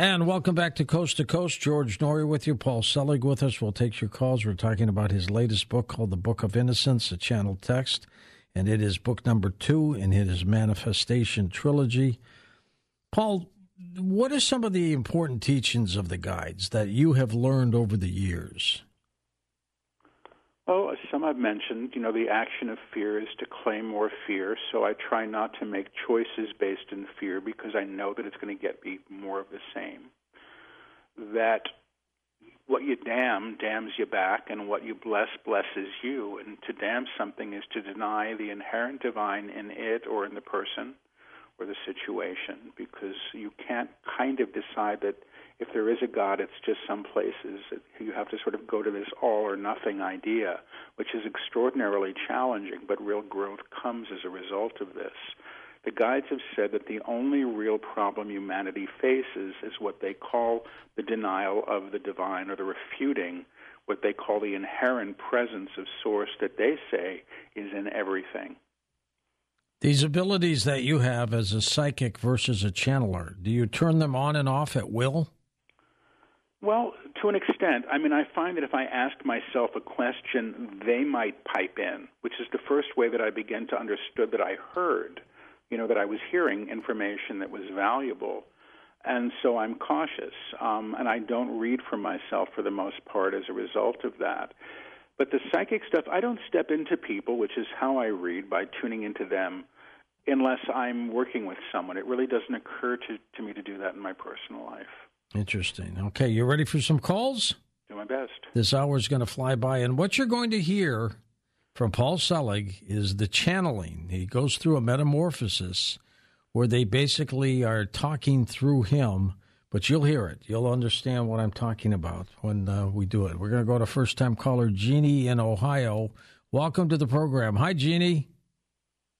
And welcome back to Coast to Coast. George Noory with you. Paul Selig with us. We'll take your calls. We're talking about his latest book called The Book of Innocence, a channel text. And it is book number two in his Manifestation trilogy. Paul, what are some of the important teachings of the guides that you have learned over the years? Oh, some I've mentioned. You know, the action of fear is to claim more fear, so I try not to make choices based in fear because I know that it's going to get me more of the same. That what you damn damns you back, and what you bless blesses you. And to damn something is to deny the inherent divine in it or in the person or the situation because you can't kind of decide that if there is a God, it's just some places you have to sort of go to this all or nothing idea, which is extraordinarily challenging, but real growth comes as a result of this. The guides have said that the only real problem humanity faces is what they call the denial of the divine or the refuting what they call the inherent presence of source that they say is in everything. These abilities that you have as a psychic versus a channeler, do you turn them on and off at will? Well, to an extent. I mean, I find that if I ask myself a question, they might pipe in, which is the first way that I began to understood that I heard, you know, that I was hearing information that was valuable. And so I'm cautious, um, and I don't read for myself for the most part as a result of that. But the psychic stuff, I don't step into people, which is how I read by tuning into them, unless I'm working with someone. It really doesn't occur to, to me to do that in my personal life. Interesting. Okay, you ready for some calls? Do my best. This hour is going to fly by, and what you're going to hear from Paul Selig is the channeling. He goes through a metamorphosis where they basically are talking through him, but you'll hear it. You'll understand what I'm talking about when uh, we do it. We're going to go to first time caller Jeannie in Ohio. Welcome to the program. Hi, Jeannie.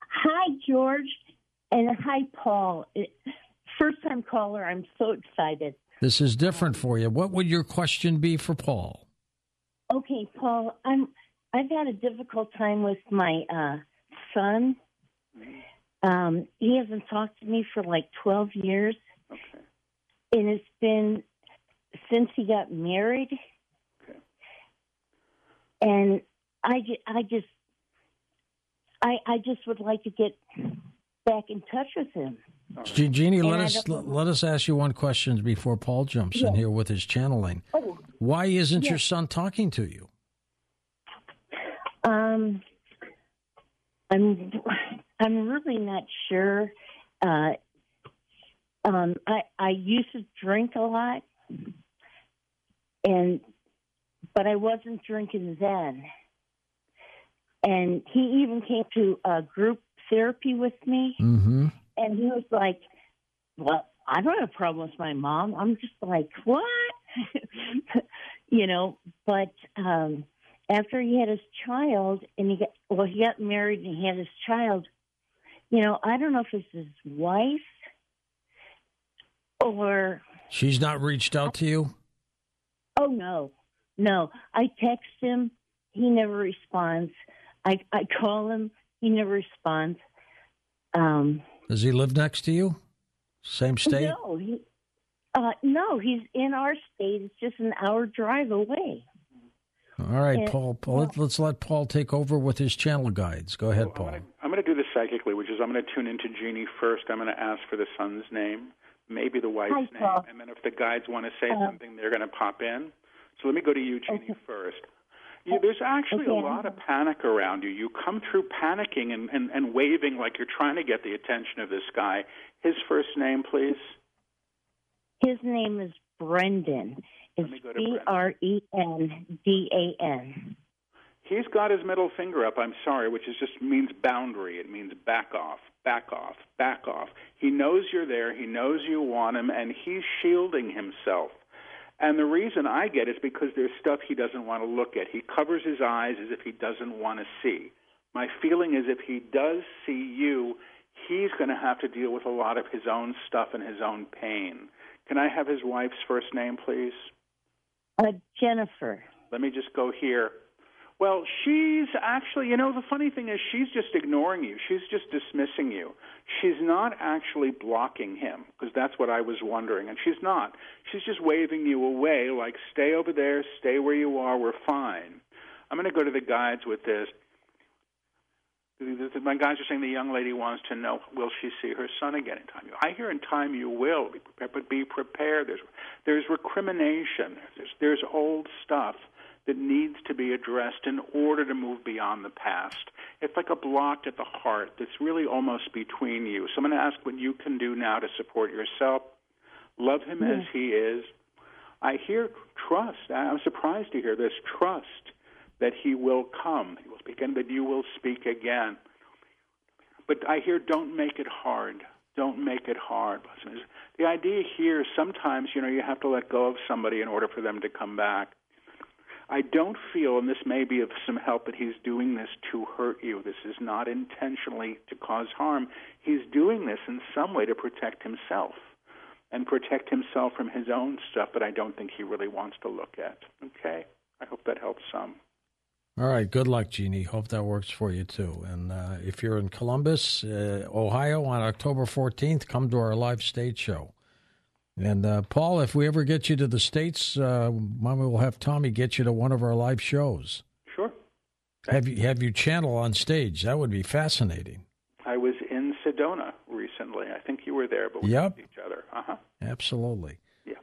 Hi, George. And hi, Paul. First time caller. I'm so excited. This is different for you. What would your question be for Paul? Okay, Paul, I'm I've had a difficult time with my uh, son. Um, he hasn't talked to me for like 12 years. Okay. And it's been since he got married. Okay. And I, I just, I, I just would like to get back in touch with him. Jeannie, let us let us ask you one question before Paul jumps yeah. in here with his channeling. Oh, Why isn't yeah. your son talking to you? Um, I'm I'm really not sure. Uh, um, I I used to drink a lot, and but I wasn't drinking then. And he even came to a group therapy with me, Mm-hmm. And he was like, "Well, I don't have a problem with my mom." I'm just like, "What?" you know. But um, after he had his child, and he got well, he got married and he had his child. You know, I don't know if it's his wife or She's not reached out to you. oh no, no. I text him, he never responds. I I call him, he never responds. Um, Does he live next to you? Same state? No, he, uh, no, he's in our state. It's just an hour drive away. All right, Yeah. Paul. Paul let, us let Paul take over with his channel guides. Go ahead, Paul. I'm gonna, I'm going to do this psychically, which is I'm going to tune into Jeannie first. I'm going to ask for the son's name, maybe the wife's Hi, name, Paul. and then if the guides want to say Uh, something, they're going to pop in. So let me go to you, Jeannie, Okay. first. You, there's actually a lot of panic around you. You come through panicking and, and, and waving like you're trying to get the attention of this guy. His first name, please. His name is Brendan. It's Let me go to B R E N D A N. He's got his middle finger up, I'm sorry, which is just means boundary. It means back off, back off, back off. He knows you're there, he knows you want him, and he's shielding himself. And the reason I get is because there's stuff he doesn't want to look at. He covers his eyes as if he doesn't want to see. My feeling is if he does see you, he's going to have to deal with a lot of his own stuff and his own pain. Can I have his wife's first name, please? Uh, Jennifer. Let me just go here. Well, she's actually, you know, the funny thing is she's just ignoring you. She's just dismissing you. She's not actually blocking him because that's what I was wondering. And she's not. She's just waving you away like, stay over there, stay where you are, we're fine. I'm going to go to the guides with this. My guys are saying the young lady wants to know will she see her son again in time. I hear in time you will, be prepared, but be prepared. There's there's recrimination. There's there's old stuff that needs to be addressed in order to move beyond the past. It's like a block at the heart that's really almost between you. So I'm going to ask what you can do now to support yourself. Love him as he is. I hear trust. I'm surprised to hear this trust that he will come. He will speak and that you will speak again. But I hear don't make it hard. Don't make it hard. The idea here sometimes, you know, you have to let go of somebody in order for them to come back. I don't feel, and this may be of some help, that he's doing this to hurt you. This is not intentionally to cause harm. He's doing this in some way to protect himself and protect himself from his own stuff that I don't think he really wants to look at. Okay? I hope that helps some. All right. Good luck, Jeannie. Hope that works for you too. And uh, if you're in Columbus, uh, Ohio on October 14th, come to our live stage show. And uh, Paul, if we ever get you to the states, uh, Mama will have Tommy get you to one of our live shows. Sure. Have you have you channel on stage? That would be fascinating. I was in Sedona recently. I think you were there, but we yep. each other. Uh huh. Absolutely. Yeah.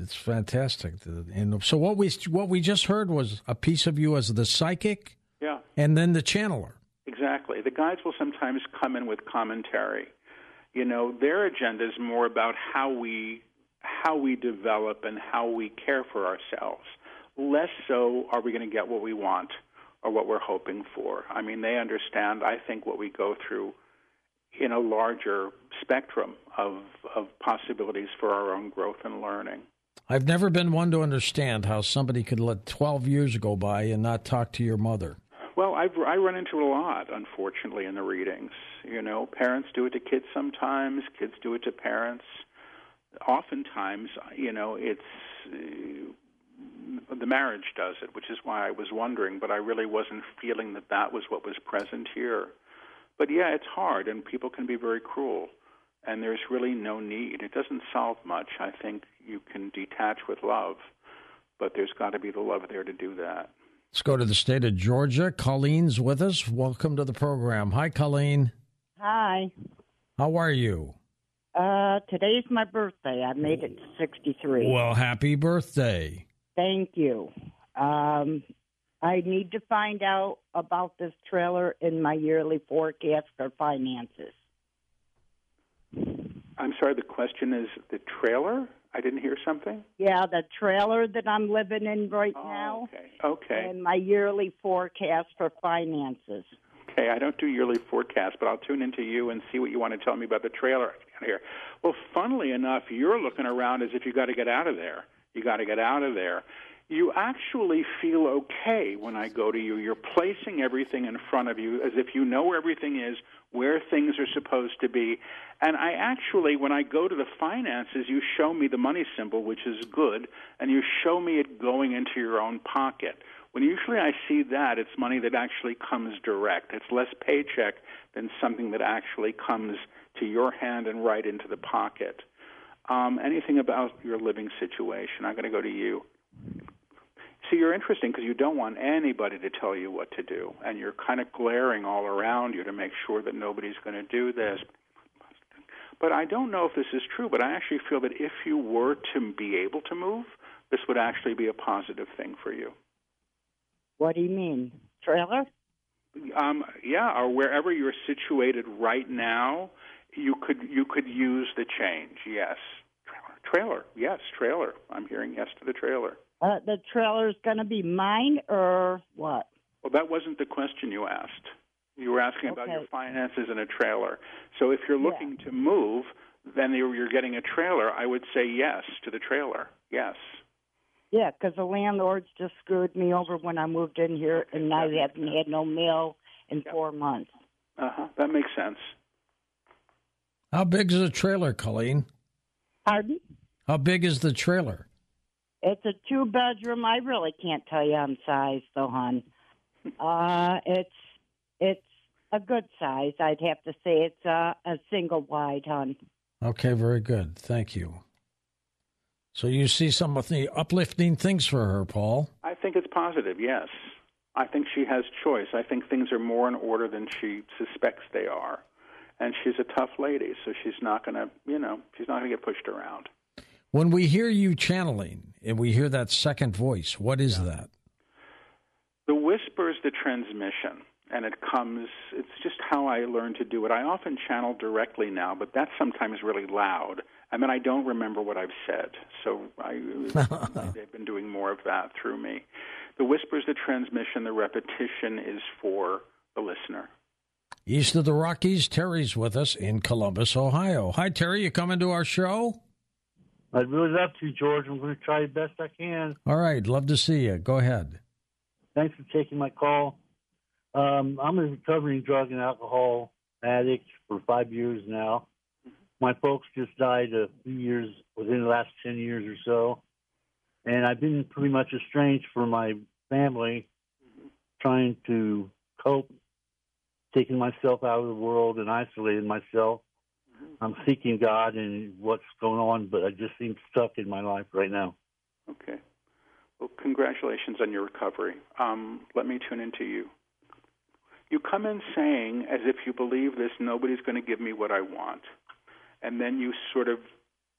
It's fantastic. And so what we what we just heard was a piece of you as the psychic. Yeah. And then the channeler. Exactly. The guides will sometimes come in with commentary you know, their agenda is more about how we how we develop and how we care for ourselves. Less so are we going to get what we want or what we're hoping for. I mean, they understand, I think, what we go through in a larger spectrum of, of possibilities for our own growth and learning. I've never been one to understand how somebody could let 12 years go by and not talk to your mother. Well, I've, I run into it a lot, unfortunately, in the readings. You know, parents do it to kids sometimes, kids do it to parents. Oftentimes, you know, it's uh, the marriage does it, which is why I was wondering, but I really wasn't feeling that that was what was present here. But yeah, it's hard, and people can be very cruel, and there's really no need. It doesn't solve much. I think you can detach with love, but there's got to be the love there to do that. Let's go to the state of Georgia. Colleen's with us. Welcome to the program. Hi, Colleen. Hi. How are you? Uh, today's my birthday. I made it to 63. Well, happy birthday. Thank you. Um, I need to find out about this trailer in my yearly forecast for finances. I'm sorry, the question is the trailer? I didn't hear something. Yeah, the trailer that I'm living in right oh, now. Okay. Okay. And my yearly forecast for finances. Okay, I don't do yearly forecasts, but I'll tune into you and see what you want to tell me about the trailer here. Well, funnily enough, you're looking around as if you got to get out of there. You got to get out of there. You actually feel okay when I go to you. You're placing everything in front of you as if you know where everything is, where things are supposed to be. And I actually, when I go to the finances, you show me the money symbol, which is good, and you show me it going into your own pocket. When usually I see that, it's money that actually comes direct. It's less paycheck than something that actually comes to your hand and right into the pocket. Um, anything about your living situation? I'm going to go to you. See, you're interesting because you don't want anybody to tell you what to do, and you're kind of glaring all around you to make sure that nobody's going to do this. But I don't know if this is true, but I actually feel that if you were to be able to move, this would actually be a positive thing for you. What do you mean? Trailer? Um, yeah, or wherever you're situated right now, you could you could use the change. Yes, trailer. Trailer. Yes, trailer. I'm hearing yes to the trailer. Uh, the trailer's going to be mine or what? Well, that wasn't the question you asked. You were asking okay. about your finances and a trailer. So if you're looking yeah. to move, then you're getting a trailer. I would say yes to the trailer. Yes. Yeah, because the landlords just screwed me over when I moved in here, and now I haven't had no mail in yep. four months. Uh huh. That makes sense. How big is the trailer, Colleen? Pardon? How big is the trailer? It's a two bedroom. I really can't tell you on size, though, hon. uh, it's it's a good size. I'd have to say it's a, a single wide, hon. Okay, very good. Thank you. So you see some of the uplifting things for her, Paul. I think it's positive. Yes, I think she has choice. I think things are more in order than she suspects they are, and she's a tough lady, so she's not going to, you know, she's not going to get pushed around. When we hear you channeling and we hear that second voice, what is yeah. that? The whisper is the transmission, and it comes, it's just how I learned to do it. I often channel directly now, but that's sometimes really loud. I mean, I don't remember what I've said, so I, they've been doing more of that through me. The whisper is the transmission, the repetition is for the listener. East of the Rockies, Terry's with us in Columbus, Ohio. Hi, Terry. You coming to our show? I'd really love to, George. I'm going to try the best I can. All right. Love to see you. Go ahead. Thanks for taking my call. Um, I'm a recovering drug and alcohol addict for five years now. My folks just died a few years within the last 10 years or so. And I've been pretty much estranged from my family, trying to cope, taking myself out of the world and isolating myself. I'm seeking God and what's going on, but I just seem stuck in my life right now. Okay. Well, congratulations on your recovery. Um, let me tune into you. You come in saying, as if you believe this, nobody's going to give me what I want. And then you sort of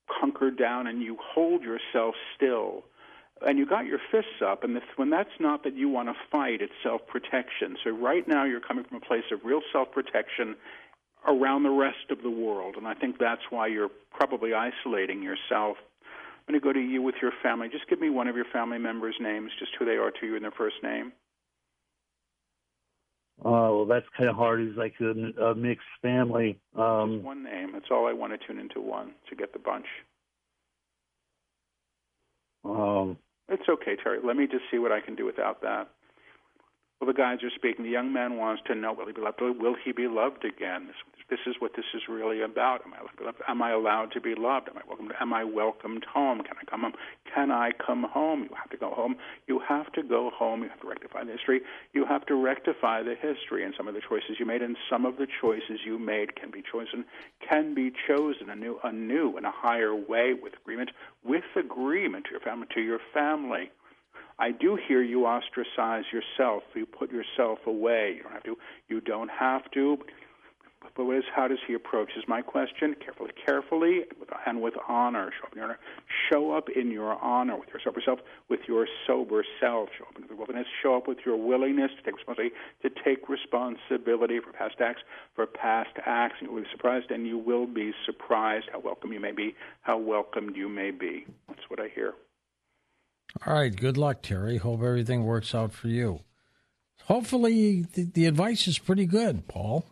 hunker down and you hold yourself still. And you got your fists up, and when that's not that you want to fight, it's self protection. So, right now, you're coming from a place of real self protection around the rest of the world. And I think that's why you're probably isolating yourself I'm going to go to you with your family. Just give me one of your family members' names, just who they are to you in their first name. Oh, well, that's kind of hard. He's like a, a mixed family. Um, one name. That's all I want to tune into one to get the bunch. Um, it's okay, Terry. Let me just see what I can do without that. Well, the guys are speaking. The young man wants to know will he be loved? Will he be loved again? This this is what this is really about. Am I, am I allowed to be loved? Am I welcomed? Am I welcomed home? Can I come home? Can I come home? You have to go home. You have to go home. You have to rectify the history. You have to rectify the history and some of the choices you made. And some of the choices you made can be chosen, can be chosen anew in a higher way with agreement, with agreement to your family, to your family. I do hear you ostracize yourself. You put yourself away. You don't have to. You don't have to. But what is, how does he approach? Is my question carefully, carefully, and with honor. Show up in your honor. Show up in your honor with your sober self, with your sober self. Show up in your willingness. Show up with your willingness to take responsibility, to take responsibility for past acts, for past acts. And you will be surprised, and you will be surprised how welcome you may be, how welcomed you may be. That's what I hear. All right. Good luck, Terry. Hope everything works out for you. Hopefully, the, the advice is pretty good, Paul.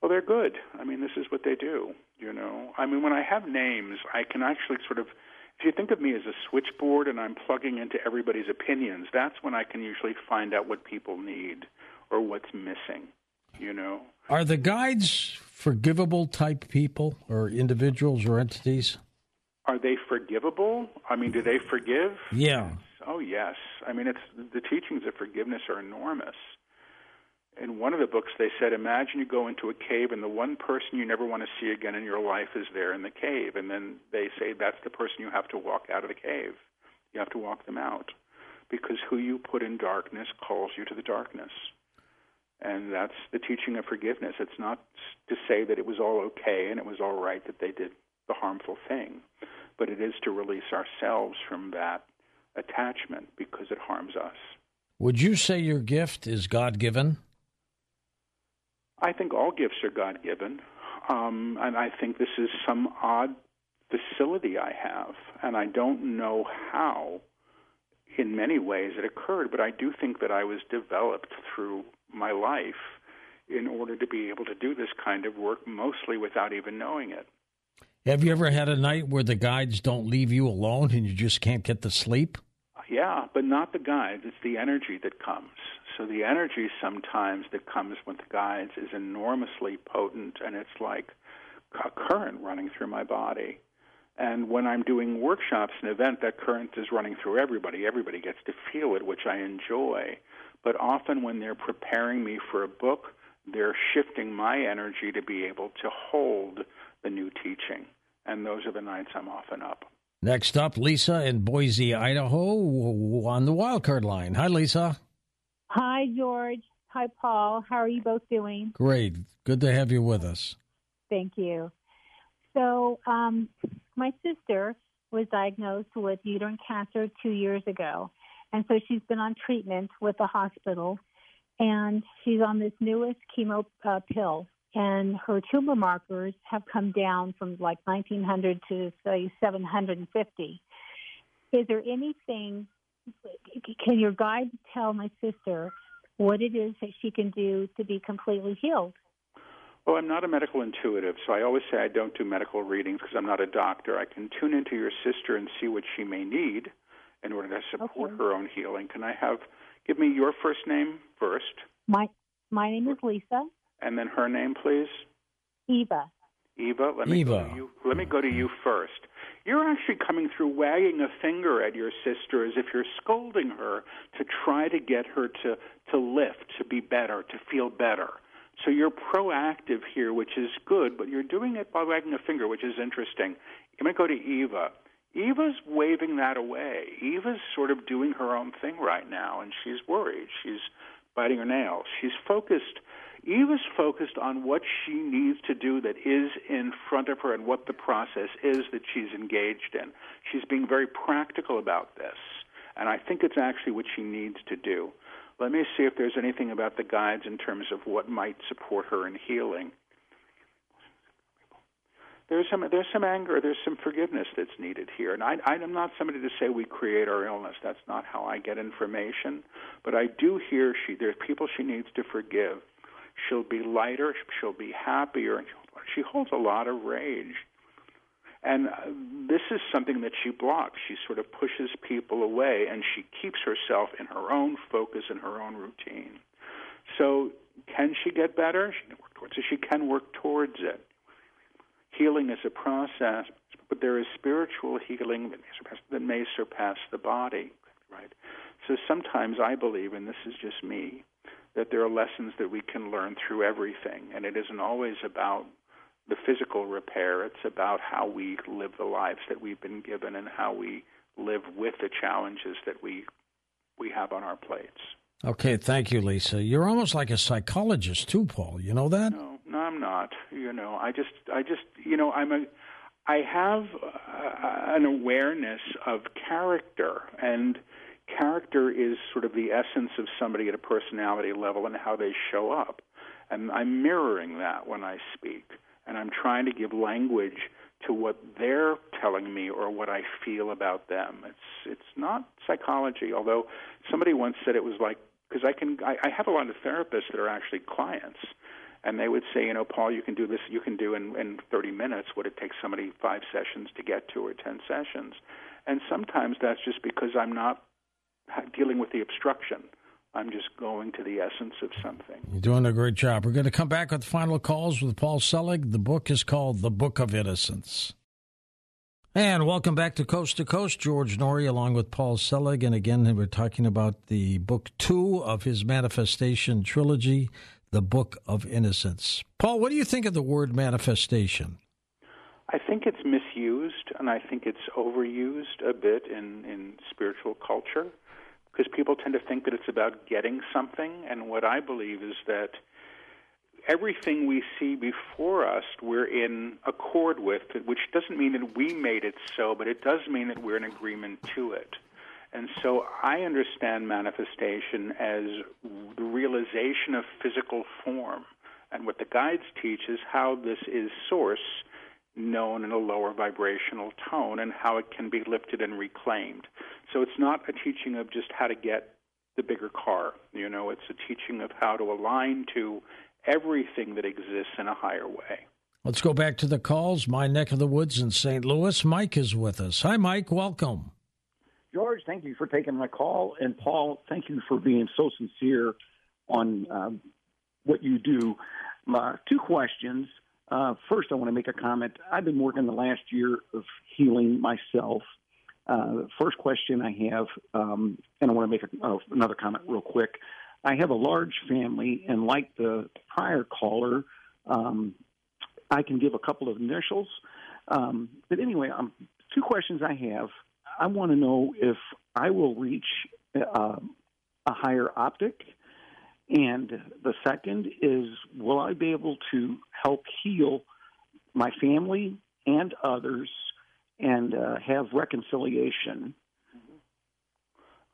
Well, they're good. I mean, this is what they do. You know, I mean, when I have names, I can actually sort of, if you think of me as a switchboard and I'm plugging into everybody's opinions, that's when I can usually find out what people need or what's missing. You know, are the guides forgivable type people or individuals or entities? Are they forgivable? I mean, do they forgive? Yeah. Oh yes. I mean, it's the teachings of forgiveness are enormous in one of the books they said imagine you go into a cave and the one person you never want to see again in your life is there in the cave and then they say that's the person you have to walk out of the cave you have to walk them out because who you put in darkness calls you to the darkness and that's the teaching of forgiveness it's not to say that it was all okay and it was all right that they did the harmful thing but it is to release ourselves from that attachment because it harms us would you say your gift is god given I think all gifts are God given, um, and I think this is some odd facility I have, and I don't know how. In many ways, it occurred, but I do think that I was developed through my life in order to be able to do this kind of work, mostly without even knowing it. Have you ever had a night where the guides don't leave you alone and you just can't get to sleep? Yeah, but not the guides. It's the energy that comes. So the energy sometimes that comes with the guides is enormously potent, and it's like a current running through my body. And when I'm doing workshops and event, that current is running through everybody. Everybody gets to feel it, which I enjoy. but often when they're preparing me for a book, they're shifting my energy to be able to hold the new teaching. And those are the nights I'm often up. Next up, Lisa in Boise, Idaho, on the wildcard line. Hi, Lisa. Hi, George. Hi, Paul. How are you both doing? Great. Good to have you with us. Thank you. So, um, my sister was diagnosed with uterine cancer two years ago. And so she's been on treatment with the hospital. And she's on this newest chemo uh, pill. And her tumor markers have come down from like 1900 to, say, 750. Is there anything, can your guide tell my sister what it is that she can do to be completely healed? Well, I'm not a medical intuitive, so I always say I don't do medical readings because I'm not a doctor. I can tune into your sister and see what she may need in order to support Okay. her own healing. Can I have give me your first name first, My, my name is Lisa and then her name, please? Eva. Eva, let me go Eva. to you. Let me go to you first. You're actually coming through wagging a finger at your sister as if you're scolding her to try to get her to to lift, to be better, to feel better. So you're proactive here, which is good, but you're doing it by wagging a finger, which is interesting. I'm going to go to Eva. Eva's waving that away. Eva's sort of doing her own thing right now, and she's worried. She's biting her nails. She's focused. Eva's focused on what she needs to do that is in front of her and what the process is that she's engaged in. She's being very practical about this, and I think it's actually what she needs to do. Let me see if there's anything about the guides in terms of what might support her in healing. There's some there's some anger, there's some forgiveness that's needed here, and I, I'm not somebody to say we create our illness. That's not how I get information, but I do hear she there's people she needs to forgive. She'll be lighter, she'll be happier, she holds a lot of rage. And uh, this is something that she blocks. She sort of pushes people away, and she keeps herself in her own focus and her own routine. So, can she get better? She can work towards it. She can work towards it. Healing is a process, but there is spiritual healing that may surpass, that may surpass the body, right? So sometimes I believe, and this is just me, that there are lessons that we can learn through everything, and it isn't always about the physical repair. It's about how we live the lives that we've been given and how we live with the challenges that we we have on our plates. Okay, thank you, Lisa. You're almost like a psychologist too, Paul. You know that? No, no, I'm not. You know, I just, I just, you know, I'm a, I have uh, an awareness of character, and character is sort of the essence of somebody at a personality level and how they show up, and I'm mirroring that when I speak, and I'm trying to give language to what they're telling me or what I feel about them. It's, it's not psychology, although somebody once said it was like because I can I, I have a lot of therapists that are actually clients, and they would say, you know, Paul, you can do this, you can do in in 30 minutes what it takes somebody five sessions to get to or 10 sessions, and sometimes that's just because I'm not dealing with the obstruction. I'm just going to the essence of something. You're doing a great job. We're going to come back with final calls with Paul Selig. The book is called The Book of Innocence. And welcome back to Coast to Coast. George Noory along with Paul Selig. And again, we're talking about the book two of his manifestation trilogy, The Book of Innocence. Paul, what do you think of the word manifestation? I think it's misused, and I think it's overused a bit in, in spiritual culture because people tend to think that it's about getting something. And what I believe is that everything we see before us, we're in accord with, which doesn't mean that we made it so, but it does mean that we're in agreement to it. And so I understand manifestation as the realization of physical form. And what the guides teach is how this is source known in a lower vibrational tone and how it can be lifted and reclaimed. So it's not a teaching of just how to get the bigger car. You know, it's a teaching of how to align to everything that exists in a higher way. Let's go back to the calls. My neck of the woods in St. Louis. Mike is with us. Hi, Mike. Welcome. George, thank you for taking my call. And Paul, thank you for being so sincere on um, what you do. Uh, two questions. Uh, first, I want to make a comment. I've been working the last year of healing myself. Uh, first question I have, um, and I want to make a, uh, another comment real quick. I have a large family, and like the prior caller, um, I can give a couple of initials. Um, but anyway, um, two questions I have. I want to know if I will reach uh, a higher optic. And the second is, will I be able to help heal my family and others and uh, have reconciliation?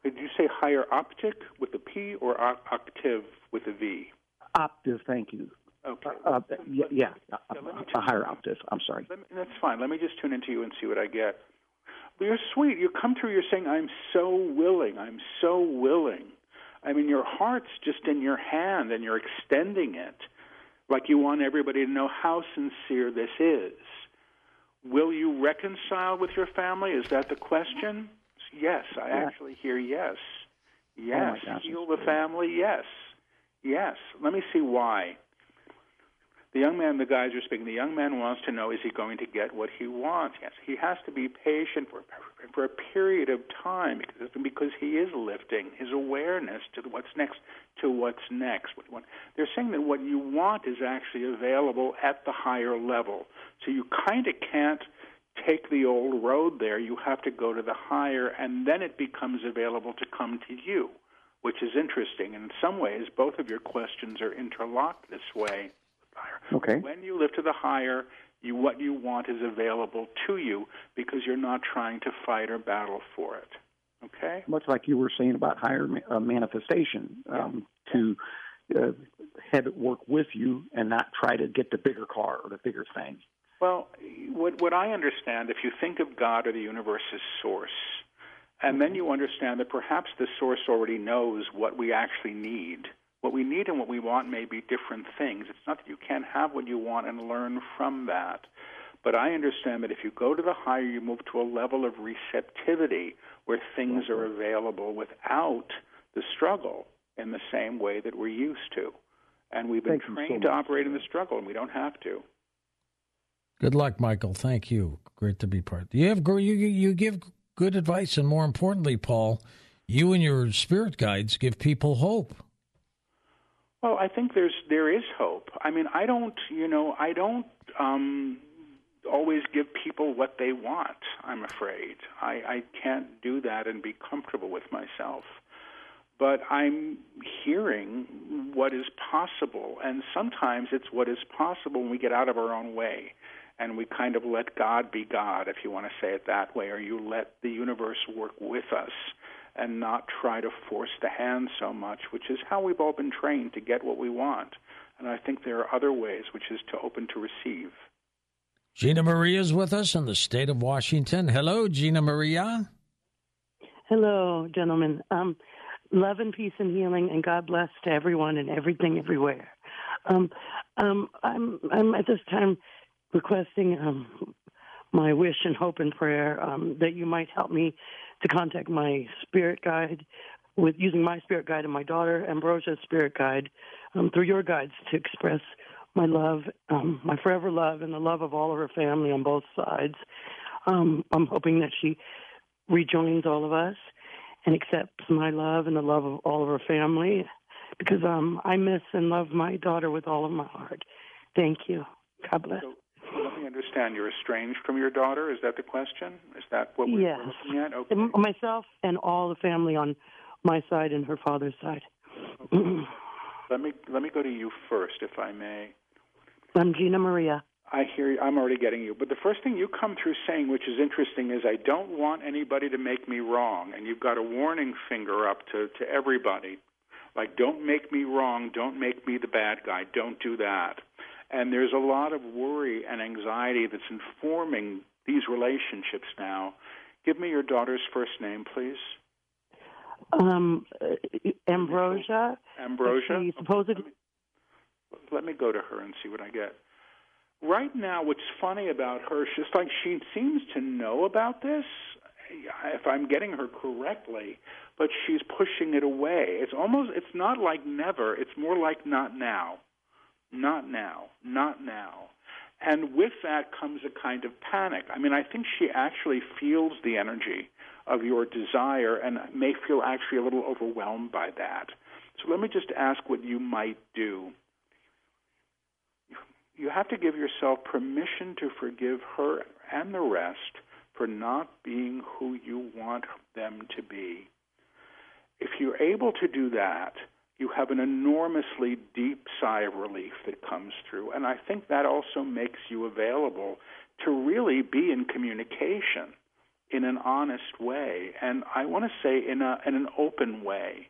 Did you say higher optic with a P or octave with a V? Octave, thank you. Okay. Uh, uh, yeah, yeah, a, a, higher octave. I'm sorry. Me, that's fine. Let me just tune into you and see what I get. You're sweet. You come through. You're saying, "I'm so willing. I'm so willing." I mean, your heart's just in your hand, and you're extending it, like you want everybody to know how sincere this is. Will you reconcile with your family? Is that the question? Yes, I yeah. actually hear yes. Oh, Yes. Oh Heal the family? Yes. Yes. Let me see why. The young man, the guys are speaking, the young man wants to know is he going to get what he wants? Yes. He has to be patient for, for a period of time because, because he is lifting his awareness to what's next, to what's next. They're saying that what you want is actually available at the higher level. So you kind of can't take the old road there. You have to go to the higher, and then it becomes available to come to you, which is interesting. And in some ways, both of your questions are interlocked this way. Okay. When you live to the higher, you, what you want is available to you because you're not trying to fight or battle for it. Okay? Much like you were saying about higher uh, manifestation, um, to uh, have it work with you and not try to get the bigger car or the bigger thing. Well, what, what I understand, if you think of God or the universe as source, and then you understand that perhaps the source already knows what we actually need. What we need and what we want may be different things. It's not that you can't have what you want and learn from that. But I understand that if you go to the higher, you move to a level of receptivity where things are available without the struggle in the same way that we're used to. And we've been Thank trained so to operate in the struggle, and we don't have to. Good luck, Michael. Thank you. Great to be part. You have you you give good advice, and more importantly, Paul, you and your spirit guides give people hope. Well, I think there's there is hope. I mean, I don't, you know, I don't um, always give people what they want. I'm afraid I, I can't do that and be comfortable with myself. But I'm hearing what is possible, and sometimes it's what is possible when we get out of our own way and we kind of let God be God, if you want to say it that way, or you let the universe work with us and not try to force the hand so much, which is how we've all been trained to get what we want. And I think there are other ways, which is to open to receive. Gina Maria is with us in the state of Washington. Hello, Gina Maria. Hello, gentlemen. Um, love and peace and healing, and God bless to everyone and everything everywhere. Um, um, I'm, I'm at this time requesting um, my wish and hope and prayer um, that you might help me to contact my spirit guide with using my spirit guide and my daughter Ambrosia's spirit guide um, through your guides to express my love, um, my forever love, and the love of all of her family on both sides. Um, I'm hoping that she rejoins all of us and accepts my love and the love of all of her family because um, I miss and love my daughter with all of my heart. Thank you. God bless. So, let me understand. You're estranged from your daughter. Is that the question? Is that what we're yes. looking at? Okay. Myself and all the family on my side and her father's side. Okay. let me let me go to you first, if I may. I'm Gina Maria. I hear you. I'm already getting you. But the first thing you come through saying, which is interesting, is I don't want anybody to make me wrong. And you've got a warning finger up to, to everybody. Like, don't make me wrong. Don't make me the bad guy. Don't do that. And there's a lot of worry and anxiety that's informing these relationships now. Give me your daughter's first name, please. Um, Ambrosia. Ambrosia. She supposedly. Let me, let me go to her and see what I get. Right now, what's funny about her, she's like she seems to know about this, if I'm getting her correctly, but she's pushing it away. It's almost, it's not like never. It's more like not now. Not now, not now. And with that comes a kind of panic. I mean, I think she actually feels the energy of your desire and may feel actually a little overwhelmed by that. So let me just ask what you might do. You have to give yourself permission to forgive her and the rest for not being who you want them to be. If you're able to do that, you have an enormously deep sigh of relief that comes through. And I think that also makes you available to really be in communication in an honest way. And I want to say in, a, in an open way.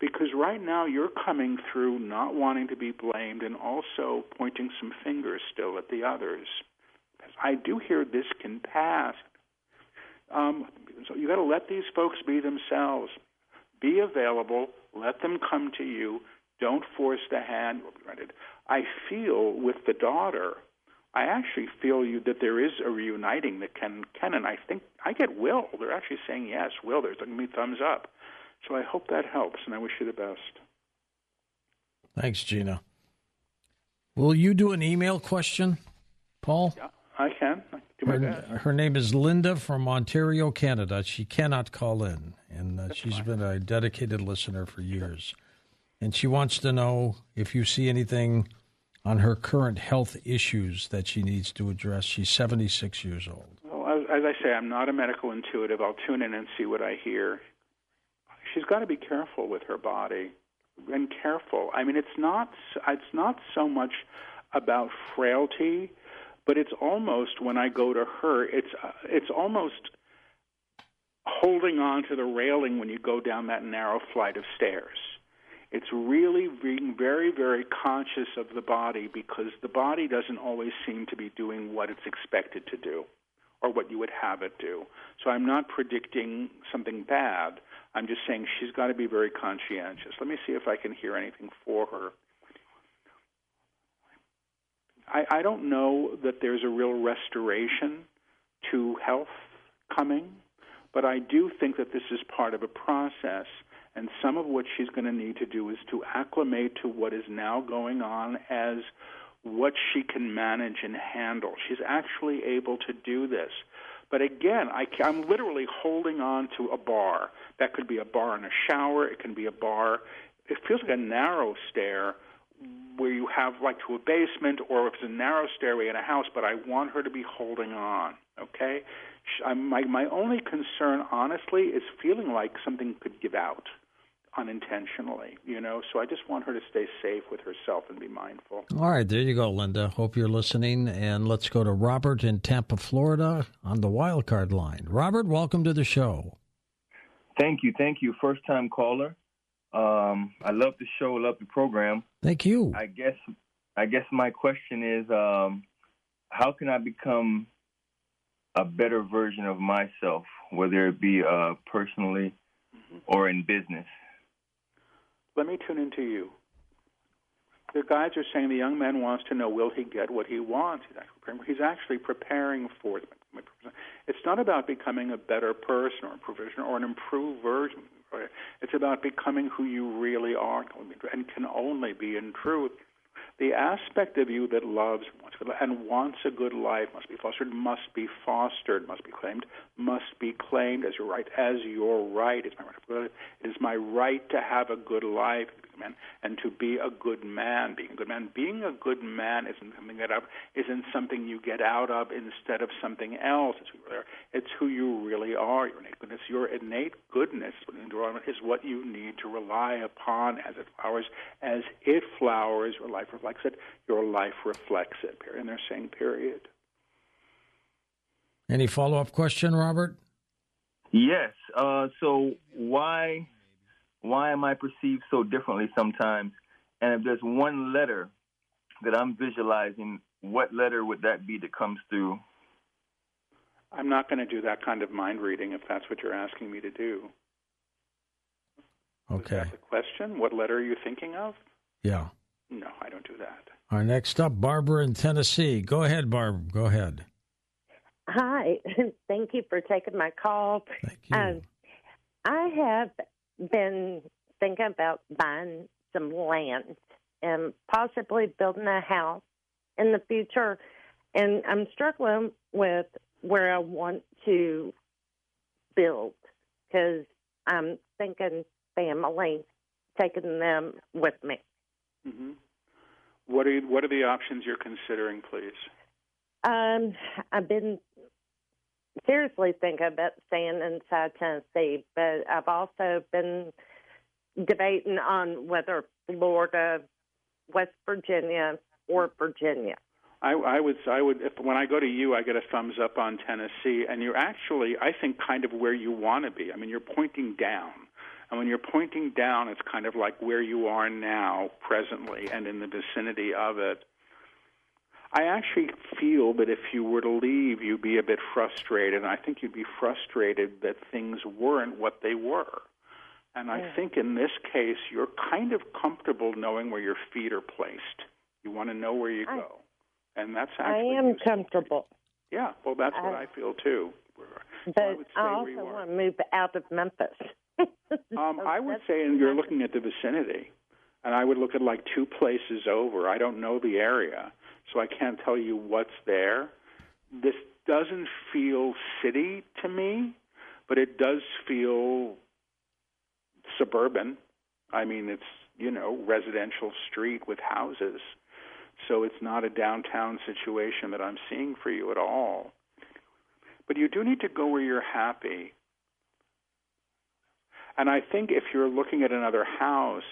Because right now you're coming through not wanting to be blamed and also pointing some fingers still at the others. I do hear this can pass. Um, so you got to let these folks be themselves. Be available. Let them come to you. Don't force the hand. I feel with the daughter, I actually feel you that there is a reuniting that can can and I think I get Will. They're actually saying yes, Will. They're giving me thumbs up. So I hope that helps, and I wish you the best. Thanks, Gina. Will you do an email question, Paul? Yeah, I can. I can her, her, name is Linda from Ontario, Canada. She cannot call in and uh, she's fine. been a dedicated listener for years. And she wants to know if you see anything on her current health issues that she needs to address. She's 76 years old. Well, as, as I say, I'm not a medical intuitive. I'll tune in and see what I hear. She's got to be careful with her body and careful. I mean, it's not it's not so much about frailty, but it's almost when I go to her, it's uh, it's almost holding on to the railing when you go down that narrow flight of stairs. It's really being very, very conscious of the body because the body doesn't always seem to be doing what it's expected to do or what you would have it do. So I'm not predicting something bad. I'm just saying she's got to be very conscientious. Let me see if I can hear anything for her. I, I don't know that there's a real restoration to health coming. But I do think that this is part of a process, and some of what she's going to need to do is to acclimate to what is now going on as what she can manage and handle. She's actually able to do this. But again, I, am literally holding on to a bar. That could be a bar in a shower. It can be a bar. It feels like a narrow stair where you have like to a basement, or if it's a narrow stairway in a house. But I want her to be holding on. Okay, my my only concern, honestly, is feeling like something could give out unintentionally, you know. So I just want her to stay safe with herself and be mindful. All right, there you go, Linda. Hope you're listening. And let's go to Robert in Tampa, Florida, on the wild card line. Robert, welcome to the show. Thank you, thank you. First time caller. Um, I love the show, love the program. Thank you. I guess I guess my question is, um, how can I become a better version of myself, whether it be uh, personally mm-hmm. or in business. Let me tune into you. The guides are saying the young man wants to know will he get what he wants. He's actually preparing, he's actually preparing for it. It's not about becoming a better person or a provision or an improved version. It's about becoming who you really are and can only be in truth. The aspect of you that loves and wants a good life must be fostered, must be fostered, must be claimed, must be claimed as your right, as your right. It's my right. It is my right to have a good life man, and to be a good man. Being a good man, being a good man isn't something that up isn't something you get out of instead of something else. It's who you are. It's who you really are. Your innate goodness, your innate goodness is what you need to rely upon as it flowers. As it flowers, your life reflects it. Your life reflects it. Period. And they're saying period. Any follow up question, Robert? Yes. Uh, so why why am I perceived so differently sometimes? And if there's one letter that I'm visualizing, what letter would that be that comes through? I'm not going to do that kind of mind reading if that's what you're asking me to do. Okay. Is that the question? What letter are you thinking of? Yeah. No, I don't do that. All right, next up, Barbara in Tennessee. Go ahead, Barb. Go ahead. Hi. Thank you for taking my call. Thank you. Um, I have been thinking about buying some land and possibly building a house in the future. And I'm struggling with where I want to build because I'm thinking family taking them with me. Mm-hmm. What are you, what are the options you're considering, please? Um, I've been seriously thinking about staying inside Tennessee, but I've also been debating on whether Florida, West Virginia, or Virginia. I, I would, I would, if when I go to you, I get a thumbs up on Tennessee, and you're actually, I think, kind of where you want to be. I mean, you're pointing down, and when you're pointing down, it's kind of like where you are now, presently, and in the vicinity of it. I actually feel that if you were to leave, you'd be a bit frustrated. And I think you'd be frustrated that things weren't what they were. And I Yeah. think in this case, you're kind of comfortable knowing where your feet are placed. You want to know where you I- go. And that's actually. I am useful. comfortable, Yeah, well, that's what I- I feel too. but I I also want to move out of Memphis. Um, So I would say, and you're looking at the vicinity, and I would look at like two places over. I don't know the area, so I can't tell you what's there. This doesn't feel city to me, but it does feel suburban. I mean, it's you know residential street with houses, so it's not a downtown situation that I'm seeing for you at all. But you do need to go where you're happy. And I think if you're looking at another house,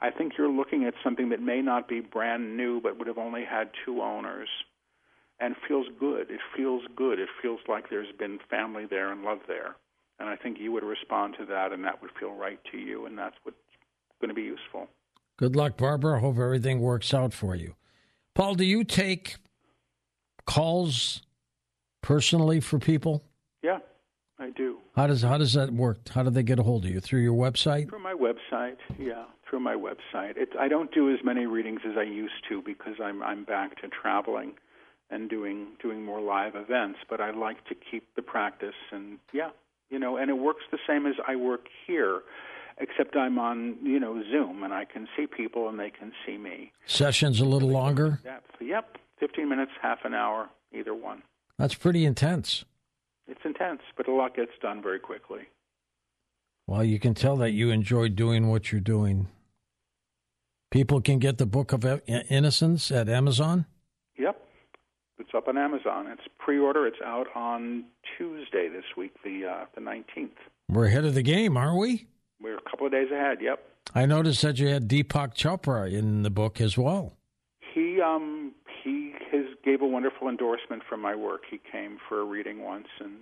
I think you're looking at something that may not be brand new, but would have only had two owners, and feels good. It feels good. It feels like there's been family there and love there. And I think you would respond to that, and that would feel right to you, and that's what's going to be useful. Good luck, Barbara. Hope everything works out for you. Paul, do you take calls personally for people? Yeah, I do. How does how does that work? How do they get a hold of you through your website? Through my website, yeah, through my website. It, I don't do as many readings as I used to because I'm I'm back to traveling and doing doing more live events. But I like to keep the practice, and yeah, you know, and it works the same as I work here, except I'm on you know Zoom and I can see people and they can see me. Sessions a little longer. Depth. Yep, 15 minutes, half an hour, either one. That's pretty intense. It's intense, but a lot gets done very quickly. Well, you can tell that you enjoy doing what you're doing. People can get the Book of Innocence at Amazon. Yep. It's up on Amazon. It's pre-order. It's out on Tuesday this week, the uh, the 19th. We're ahead of the game, aren't we? We're a couple of days ahead. Yep. I noticed that you had Deepak Chopra in the book as well. He um he has gave a wonderful endorsement for my work. He came for a reading once, and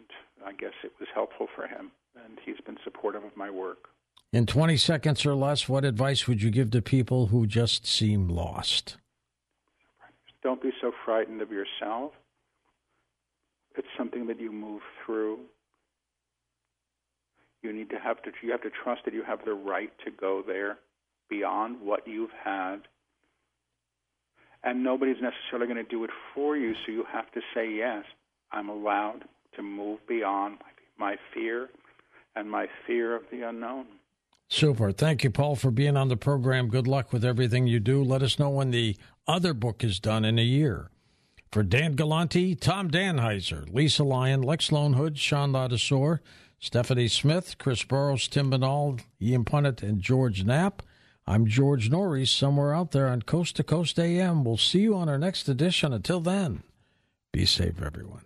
I guess it was helpful for him. And he's been supportive of my work. In 20 seconds or less, what advice would you give to people who just seem lost? Don't be so frightened of yourself. It's something that you move through. You need to have to you have to trust that you have the right to go there beyond what you've had. And nobody's necessarily going to do it for you, so you have to say yes. I'm allowed to move beyond my fear and my fear of the unknown. Super. Thank you, Paul, for being on the program. Good luck with everything you do. Let us know when the other book is done in a year. For Dan Galante, Tom Danheiser, Lisa Lyon, Lex Lonehood, Sean Ladasor, Stephanie Smith, Chris Burrows, Tim Banal, Ian Punnett, and George Knapp, I'm George Noory, somewhere out there on Coast to Coast AM. We'll see you on our next edition. Until then, be safe, everyone.